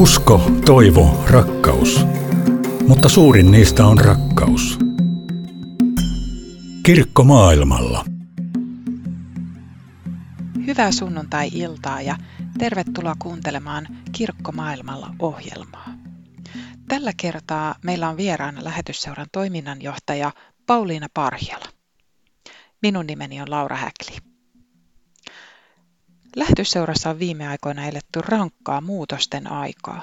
Usko, toivo, rakkaus. Mutta suurin niistä on rakkaus. Kirkko maailmalla. Hyvää sunnuntai-iltaa ja tervetuloa kuuntelemaan Kirkko maailmalla ohjelmaa. Tällä kertaa meillä on vieraana lähetysseuran toiminnanjohtaja Pauliina Parjala. Minun nimeni on Laura Häkli. Lähetysseurassa on viime aikoina eletty rankkaa muutosten aikaa.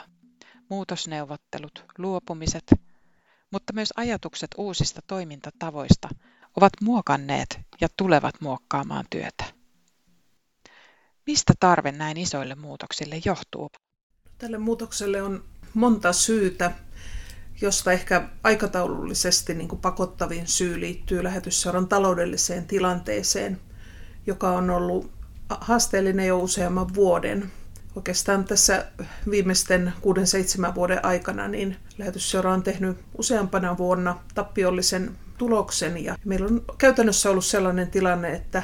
Muutosneuvottelut, luopumiset, mutta myös ajatukset uusista toimintatavoista ovat muokanneet ja tulevat muokkaamaan työtä. Mistä tarve näin isoille muutoksille johtuu? Tälle muutokselle on monta syytä, josta ehkä aikataulullisesti niin kuin pakottavin syy liittyy lähetysseuran taloudelliseen tilanteeseen, joka on ollut haasteellinen jo useamman vuoden. Oikeastaan tässä viimeisten 6-7 vuoden aikana niin lähetysseura on tehnyt useampana vuonna tappiollisen tuloksen ja meillä on käytännössä ollut sellainen tilanne, että,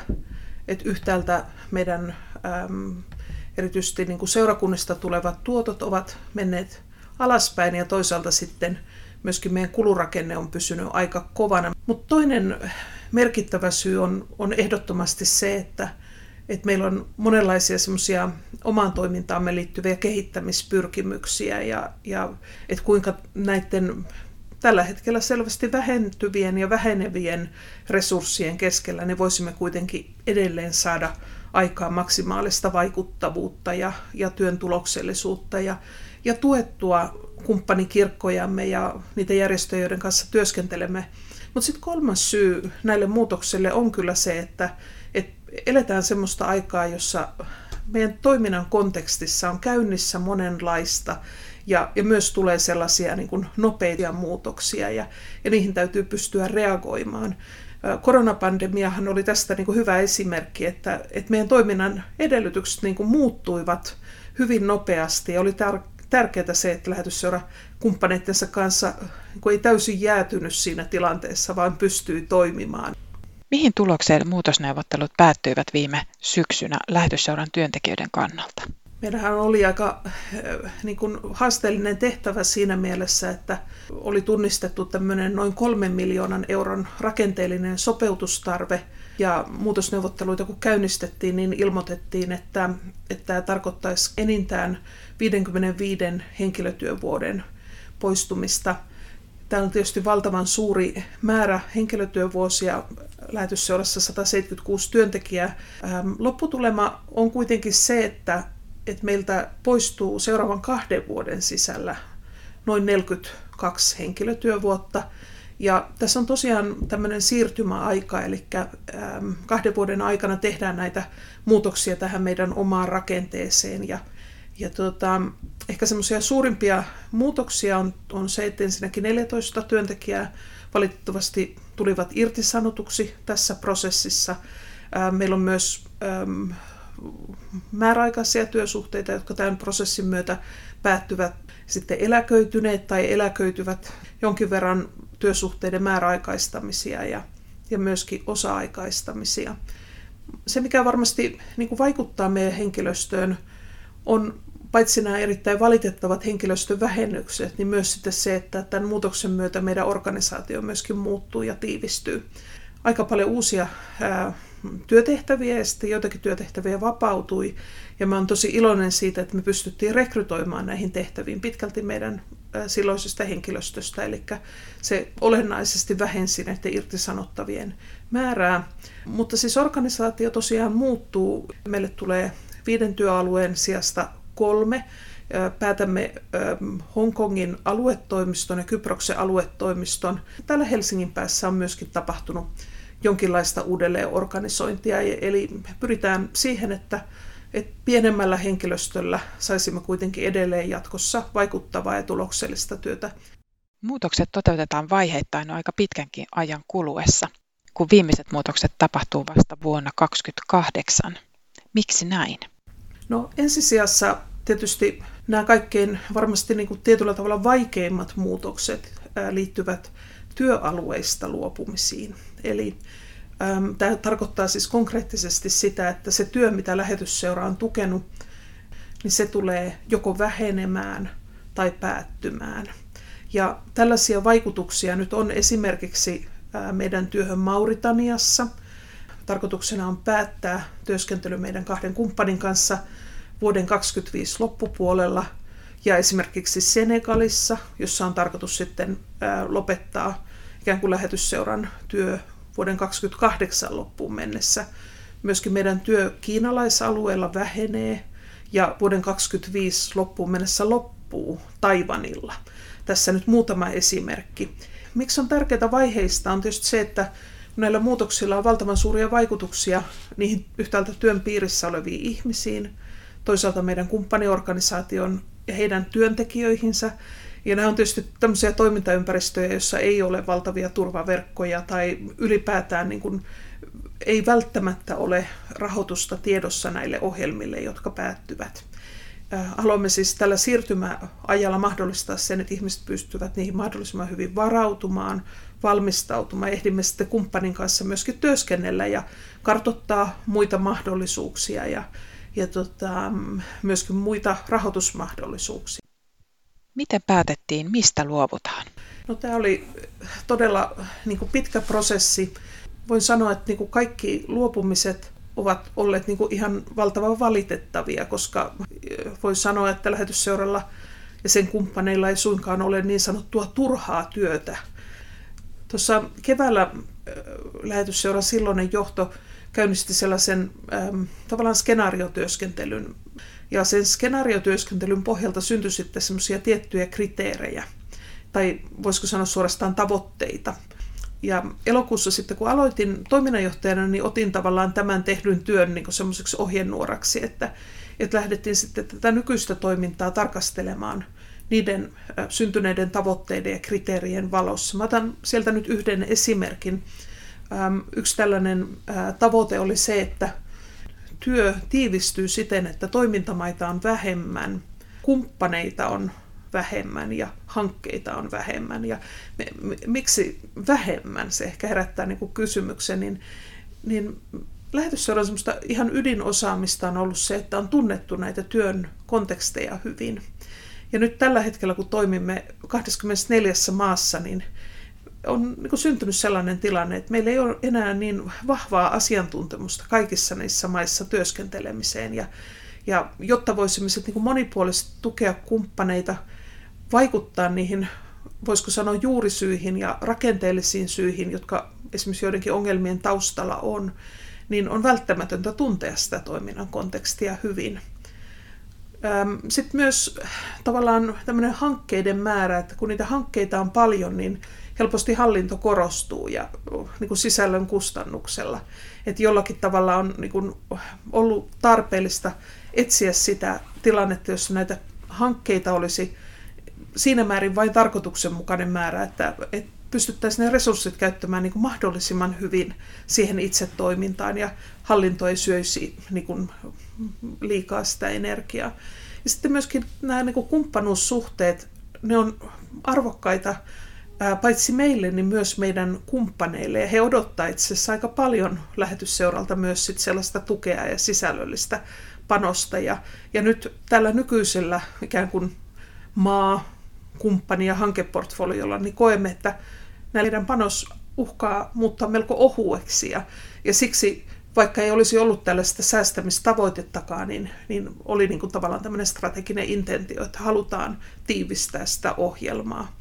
että yhtäältä meidän äm, erityisesti niin kuin seurakunnista tulevat tuotot ovat menneet alaspäin ja toisaalta sitten myöskin meidän kulurakenne on pysynyt aika kovana. Mutta toinen merkittävä syy on, on ehdottomasti se, että että meillä on monenlaisia semmoisia omaan toimintaamme liittyviä kehittämispyrkimyksiä ja, ja että kuinka näiden tällä hetkellä selvästi vähentyvien ja vähenevien resurssien keskellä ne voisimme kuitenkin edelleen saada aikaa maksimaalista vaikuttavuutta ja, ja työn tuloksellisuutta ja, ja tuettua kumppanikirkkojamme ja niitä järjestöjä, joiden kanssa työskentelemme. Mutta sitten kolmas syy näille muutoksille on kyllä se, että eletään semmoista aikaa, jossa meidän toiminnan kontekstissa on käynnissä monenlaista ja, ja myös tulee sellaisia niin kuin nopeita muutoksia ja, ja niihin täytyy pystyä reagoimaan. Koronapandemiahan oli tästä niin kuin hyvä esimerkki, että, että meidän toiminnan edellytykset niin kuin muuttuivat hyvin nopeasti ja oli tar- tärkeää se, että lähetysseura kumppaneittensa kanssa niin ei täysin jäätynyt siinä tilanteessa, vaan pystyi toimimaan. Mihin tulokseen muutosneuvottelut päättyivät viime syksynä lähetysseuran työntekijöiden kannalta? Meillähän oli aika äh, niin kuin haasteellinen tehtävä siinä mielessä, että oli tunnistettu tämmöinen noin kolmen miljoonan euron rakenteellinen sopeutustarve. Ja muutosneuvotteluita kun käynnistettiin, niin ilmoitettiin, että, että tämä tarkoittaisi enintään 55 henkilötyövuoden poistumista. Tämä on tietysti valtavan suuri määrä henkilötyövuosia lähetysseurassa 176 työntekijää. Ähm, lopputulema on kuitenkin se, että, että meiltä poistuu seuraavan kahden vuoden sisällä noin 42 henkilötyövuotta. Ja tässä on tosiaan tämmöinen siirtymäaika, eli ähm, kahden vuoden aikana tehdään näitä muutoksia tähän meidän omaan rakenteeseen. Ja, ja tuota, ehkä semmoisia suurimpia muutoksia on, on se, että ensinnäkin 14 työntekijää valitettavasti tulivat irtisanotuksi tässä prosessissa. Meillä on myös määräaikaisia työsuhteita, jotka tämän prosessin myötä päättyvät sitten eläköityneet tai eläköityvät jonkin verran työsuhteiden määräaikaistamisia ja, ja myöskin osa-aikaistamisia. Se, mikä varmasti niin kuin vaikuttaa meidän henkilöstöön, on paitsi nämä erittäin valitettavat henkilöstövähennykset, niin myös sitten se, että tämän muutoksen myötä meidän organisaatio myöskin muuttuu ja tiivistyy. Aika paljon uusia ää, työtehtäviä ja sitten joitakin työtehtäviä vapautui. Ja mä oon tosi iloinen siitä, että me pystyttiin rekrytoimaan näihin tehtäviin pitkälti meidän silloisesta henkilöstöstä, eli se olennaisesti vähensi näiden irtisanottavien määrää. Mutta siis organisaatio tosiaan muuttuu. Meille tulee viiden työalueen sijasta kolme. Päätämme Hongkongin aluetoimiston ja Kyproksen aluetoimiston. Täällä Helsingin päässä on myöskin tapahtunut jonkinlaista uudelleenorganisointia, eli pyritään siihen, että, että pienemmällä henkilöstöllä saisimme kuitenkin edelleen jatkossa vaikuttavaa ja tuloksellista työtä. Muutokset toteutetaan vaiheittain aika pitkänkin ajan kuluessa, kun viimeiset muutokset tapahtuu vasta vuonna 2028. Miksi näin? No ensisijassa tietysti nämä kaikkein varmasti niin kuin tietyllä tavalla vaikeimmat muutokset liittyvät työalueista luopumisiin. Eli äm, tämä tarkoittaa siis konkreettisesti sitä, että se työ, mitä lähetysseura on tukenut, niin se tulee joko vähenemään tai päättymään. Ja tällaisia vaikutuksia nyt on esimerkiksi meidän työhön Mauritaniassa. Tarkoituksena on päättää työskentely meidän kahden kumppanin kanssa vuoden 2025 loppupuolella ja esimerkiksi Senegalissa, jossa on tarkoitus sitten lopettaa ikään kuin lähetysseuran työ vuoden 2028 loppuun mennessä. Myöskin meidän työ kiinalaisalueella vähenee ja vuoden 2025 loppuun mennessä loppuu Taivanilla. Tässä nyt muutama esimerkki. Miksi on tärkeää vaiheista on tietysti se, että näillä muutoksilla on valtavan suuria vaikutuksia niihin yhtäältä työn piirissä oleviin ihmisiin, toisaalta meidän kumppaniorganisaation ja heidän työntekijöihinsä. Ja nämä on tietysti tämmöisiä toimintaympäristöjä, joissa ei ole valtavia turvaverkkoja tai ylipäätään niin kuin ei välttämättä ole rahoitusta tiedossa näille ohjelmille, jotka päättyvät. Haluamme siis tällä siirtymäajalla mahdollistaa sen, että ihmiset pystyvät niihin mahdollisimman hyvin varautumaan, valmistautumaan. Ehdimme sitten kumppanin kanssa myöskin työskennellä ja kartottaa muita mahdollisuuksia ja, ja tota, myöskin muita rahoitusmahdollisuuksia. Miten päätettiin, mistä luovutaan? No, tämä oli todella niin kuin pitkä prosessi. Voin sanoa, että niin kuin kaikki luopumiset ovat olleet niin kuin ihan valtavan valitettavia, koska voi sanoa, että lähetysseuralla ja sen kumppaneilla ei suinkaan ole niin sanottua turhaa työtä. Tuossa keväällä lähetysseuran silloinen johto käynnisti sellaisen ähm, tavallaan skenaariotyöskentelyn. Ja sen skenaariotyöskentelyn pohjalta syntyi sitten semmoisia tiettyjä kriteerejä, tai voisiko sanoa suorastaan tavoitteita. Ja elokuussa sitten, kun aloitin toiminnanjohtajana, niin otin tavallaan tämän tehdyn työn niin semmoiseksi ohjenuoraksi, että, että lähdettiin sitten tätä nykyistä toimintaa tarkastelemaan niiden syntyneiden tavoitteiden ja kriteerien valossa. Mä otan sieltä nyt yhden esimerkin. Yksi tällainen tavoite oli se, että työ tiivistyy siten, että toimintamaita on vähemmän, kumppaneita on vähemmän ja hankkeita on vähemmän. Ja me, me, miksi vähemmän, se ehkä herättää niin kysymyksen, niin, niin lähetysseuran semmoista ihan ydinosaamista on ollut se, että on tunnettu näitä työn konteksteja hyvin. Ja nyt tällä hetkellä, kun toimimme 24 maassa, niin on niin syntynyt sellainen tilanne, että meillä ei ole enää niin vahvaa asiantuntemusta kaikissa niissä maissa työskentelemiseen. Ja, ja jotta voisimme sitten niin monipuolisesti tukea kumppaneita, vaikuttaa niihin, voisiko sanoa juurisyihin ja rakenteellisiin syihin, jotka esimerkiksi joidenkin ongelmien taustalla on, niin on välttämätöntä tuntea sitä toiminnan kontekstia hyvin. Sitten myös tavallaan tämmöinen hankkeiden määrä, että kun niitä hankkeita on paljon, niin helposti hallinto korostuu ja niin kuin sisällön kustannuksella. Että jollakin tavalla on niin kuin ollut tarpeellista etsiä sitä tilannetta, jossa näitä hankkeita olisi siinä määrin vain tarkoituksenmukainen määrä, että, että pystyttäisiin ne resurssit käyttämään niin kuin mahdollisimman hyvin siihen itse toimintaan ja hallinto ei syöisi niin kuin liikaa sitä energiaa. Ja sitten myöskin nämä niin kuin kumppanuussuhteet, ne on arvokkaita paitsi meille, niin myös meidän kumppaneille. Ja he odottaa itse asiassa aika paljon lähetysseuralta myös sit sellaista tukea ja sisällöllistä panosta. Ja, ja nyt tällä nykyisellä ikään kuin maa, kumppani- ja hankeportfoliolla, niin koemme, että näiden panos uhkaa muuttaa melko ohueksi. Ja, ja siksi, vaikka ei olisi ollut tällaista säästämistavoitettakaan, niin, niin oli niin kuin tavallaan tämmöinen strateginen intentio, että halutaan tiivistää sitä ohjelmaa.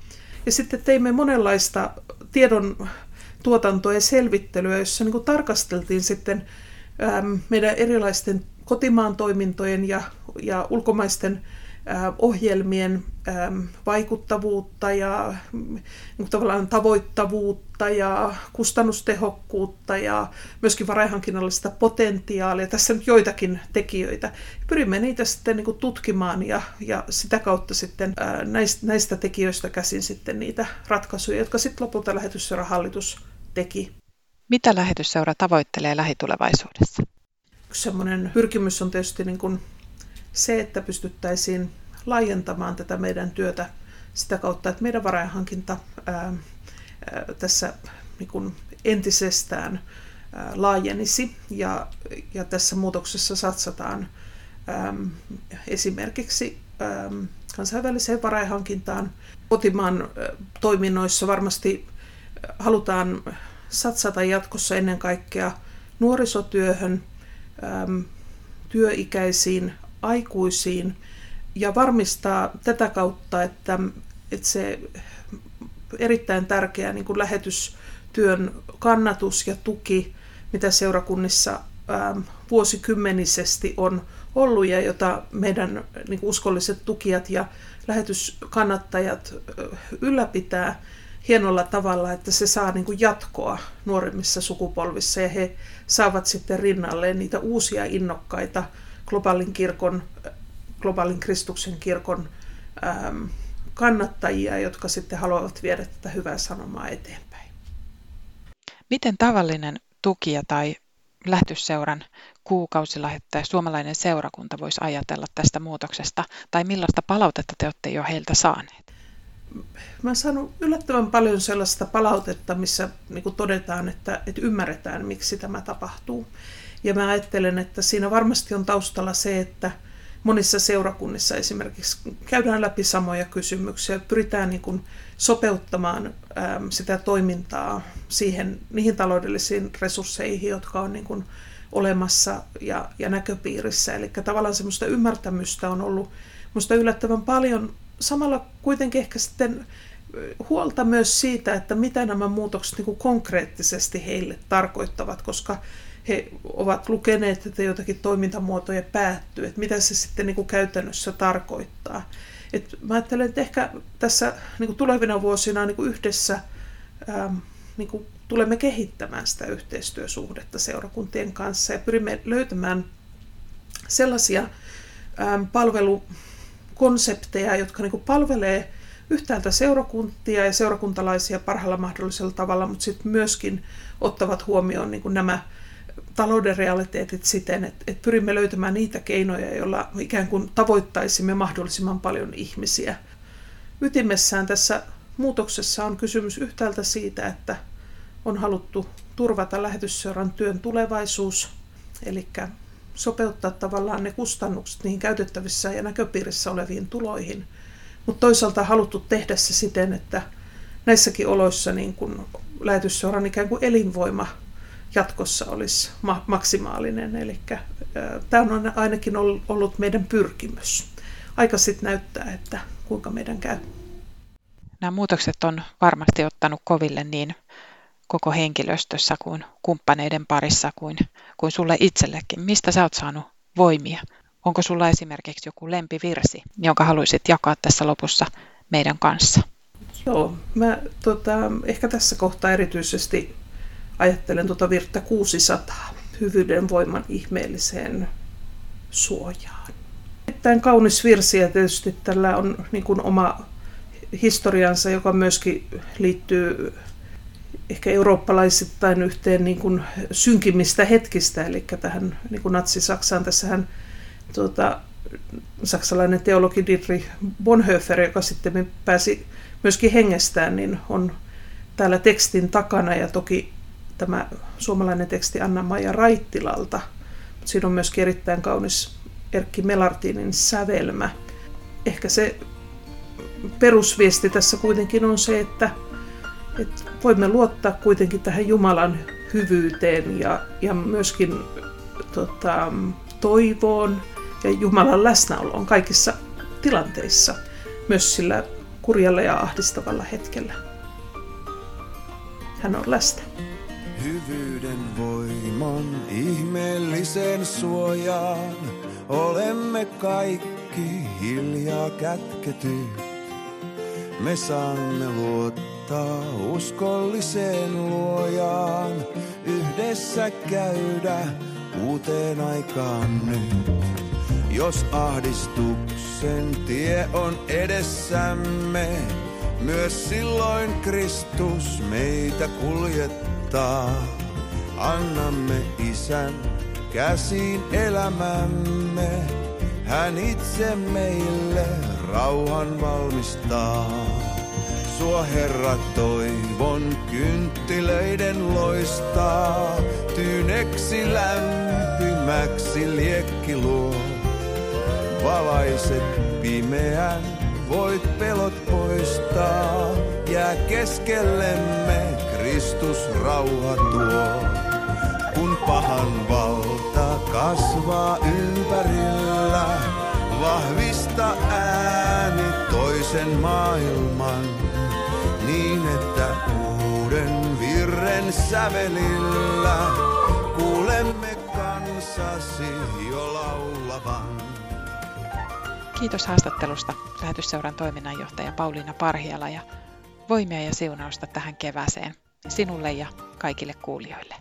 Ja sitten teimme monenlaista tiedon tuotantoa ja selvittelyä, jossa niin kuin tarkasteltiin sitten meidän erilaisten kotimaan toimintojen ja, ja ulkomaisten ohjelmien vaikuttavuutta ja niin tavallaan tavoittavuutta ja kustannustehokkuutta ja myöskin varainhankinnallista potentiaalia. Tässä nyt joitakin tekijöitä. Pyrimme niitä sitten niin tutkimaan ja, ja sitä kautta sitten näistä, näistä tekijöistä käsin sitten niitä ratkaisuja, jotka sitten lopulta lähetysseurahallitus teki. Mitä lähetysseura tavoittelee lähitulevaisuudessa? Yksi semmoinen pyrkimys on tietysti niin kuin se, että pystyttäisiin laajentamaan tätä meidän työtä sitä kautta, että meidän varainhankinta ää, tässä niin kuin entisestään ää, laajenisi ja, ja tässä muutoksessa satsataan ää, esimerkiksi ää, kansainväliseen varainhankintaan. Kotimaan toiminnoissa varmasti halutaan satsata jatkossa ennen kaikkea nuorisotyöhön, työikäisiin aikuisiin ja varmistaa tätä kautta, että, että se erittäin tärkeä niin kuin lähetystyön kannatus ja tuki, mitä seurakunnissa vuosikymmenisesti on ollut ja jota meidän niin kuin uskolliset tukijat ja lähetyskannattajat ylläpitää hienolla tavalla, että se saa niin kuin jatkoa nuoremmissa sukupolvissa ja he saavat sitten rinnalleen niitä uusia innokkaita globaalin kirkon, globaalin Kristuksen kirkon ähm, kannattajia, jotka sitten haluavat viedä tätä hyvää sanomaa eteenpäin. Miten tavallinen tukija tai lähetysseuran kuukausilähettäjä suomalainen seurakunta voisi ajatella tästä muutoksesta, tai millaista palautetta te olette jo heiltä saaneet? Mä oon saanut yllättävän paljon sellaista palautetta, missä niin todetaan, että, että ymmärretään, miksi tämä tapahtuu. Ja mä ajattelen, että siinä varmasti on taustalla se, että monissa seurakunnissa esimerkiksi käydään läpi samoja kysymyksiä, pyritään niin kuin sopeuttamaan sitä toimintaa siihen, niihin taloudellisiin resursseihin, jotka on niin kuin olemassa ja, ja näköpiirissä. Eli tavallaan semmoista ymmärtämystä on ollut minusta yllättävän paljon. Samalla kuitenkin ehkä sitten huolta myös siitä, että mitä nämä muutokset niin kuin konkreettisesti heille tarkoittavat, koska he ovat lukeneet, että jotakin toimintamuotoja päättyy, että mitä se sitten niin kuin käytännössä tarkoittaa. Et mä ajattelen, että ehkä tässä niin kuin tulevina vuosina niin kuin yhdessä ähm, niin kuin tulemme kehittämään sitä yhteistyösuhdetta seurakuntien kanssa ja pyrimme löytämään sellaisia ähm, palvelukonsepteja, jotka niin kuin palvelee yhtäältä seurakuntia ja seurakuntalaisia parhaalla mahdollisella tavalla, mutta sitten myöskin ottavat huomioon niin kuin nämä talouden realiteetit siten, että, että pyrimme löytämään niitä keinoja, joilla ikään kuin tavoittaisimme mahdollisimman paljon ihmisiä. Ytimessään tässä muutoksessa on kysymys yhtäältä siitä, että on haluttu turvata lähetysseuran työn tulevaisuus, eli sopeuttaa tavallaan ne kustannukset niihin käytettävissä ja näköpiirissä oleviin tuloihin, mutta toisaalta haluttu tehdä se siten, että näissäkin oloissa niin kun lähetysseuran ikään kuin elinvoima jatkossa olisi ma- maksimaalinen. Eli tämä on ainakin ollut meidän pyrkimys. Aika sitten näyttää, että kuinka meidän käy. Nämä muutokset on varmasti ottanut koville niin koko henkilöstössä kuin kumppaneiden parissa kuin, kuin sulle itsellekin. Mistä sä oot saanut voimia? Onko sulla esimerkiksi joku lempivirsi, jonka haluaisit jakaa tässä lopussa meidän kanssa? Joo, mä tota, ehkä tässä kohtaa erityisesti ajattelen tuota virttä 600, hyvyyden voiman ihmeelliseen suojaan. Erittäin kaunis virsi ja tietysti tällä on niin kuin oma historiansa, joka myöskin liittyy ehkä eurooppalaisittain yhteen niin kuin synkimmistä hetkistä, eli tähän niin kuin natsi-Saksaan. Tässähän tuota, saksalainen teologi Dietrich Bonhoeffer, joka sitten pääsi myöskin hengestään, niin on täällä tekstin takana ja toki tämä suomalainen teksti Anna-Maija Raittilalta. Siinä on myöskin erittäin kaunis Erkki Melartinin sävelmä. Ehkä se perusviesti tässä kuitenkin on se, että, että voimme luottaa kuitenkin tähän Jumalan hyvyyteen ja, ja myöskin tota, toivoon ja Jumalan läsnäoloon kaikissa tilanteissa, myös sillä kurjalla ja ahdistavalla hetkellä. Hän on läsnä. Hyvyyden voiman ihmeellisen suojaan olemme kaikki hiljaa kätketyt. Me saamme luottaa uskolliseen luojaan, yhdessä käydä uuteen aikaan nyt. Jos ahdistuksen tie on edessämme, myös silloin Kristus meitä kuljettaa. Annamme Isän käsiin elämämme, hän itse meille rauhan valmistaa. Sua Herra toivon kynttilöiden loistaa, tyyneksi lämpimäksi liekki luo. Valaiset pimeän voit pelot poistaa. Jää keskellemme Kristus rauha tuo. Kun pahan valta kasvaa ympärillä, vahvista ääni toisen maailman, niin että uuden virren sävelillä kuulemme kansasi jo laulavan. Kiitos haastattelusta lähetysseuran toiminnanjohtaja Pauliina Parhiala ja voimia ja siunausta tähän kevääseen sinulle ja kaikille kuulijoille.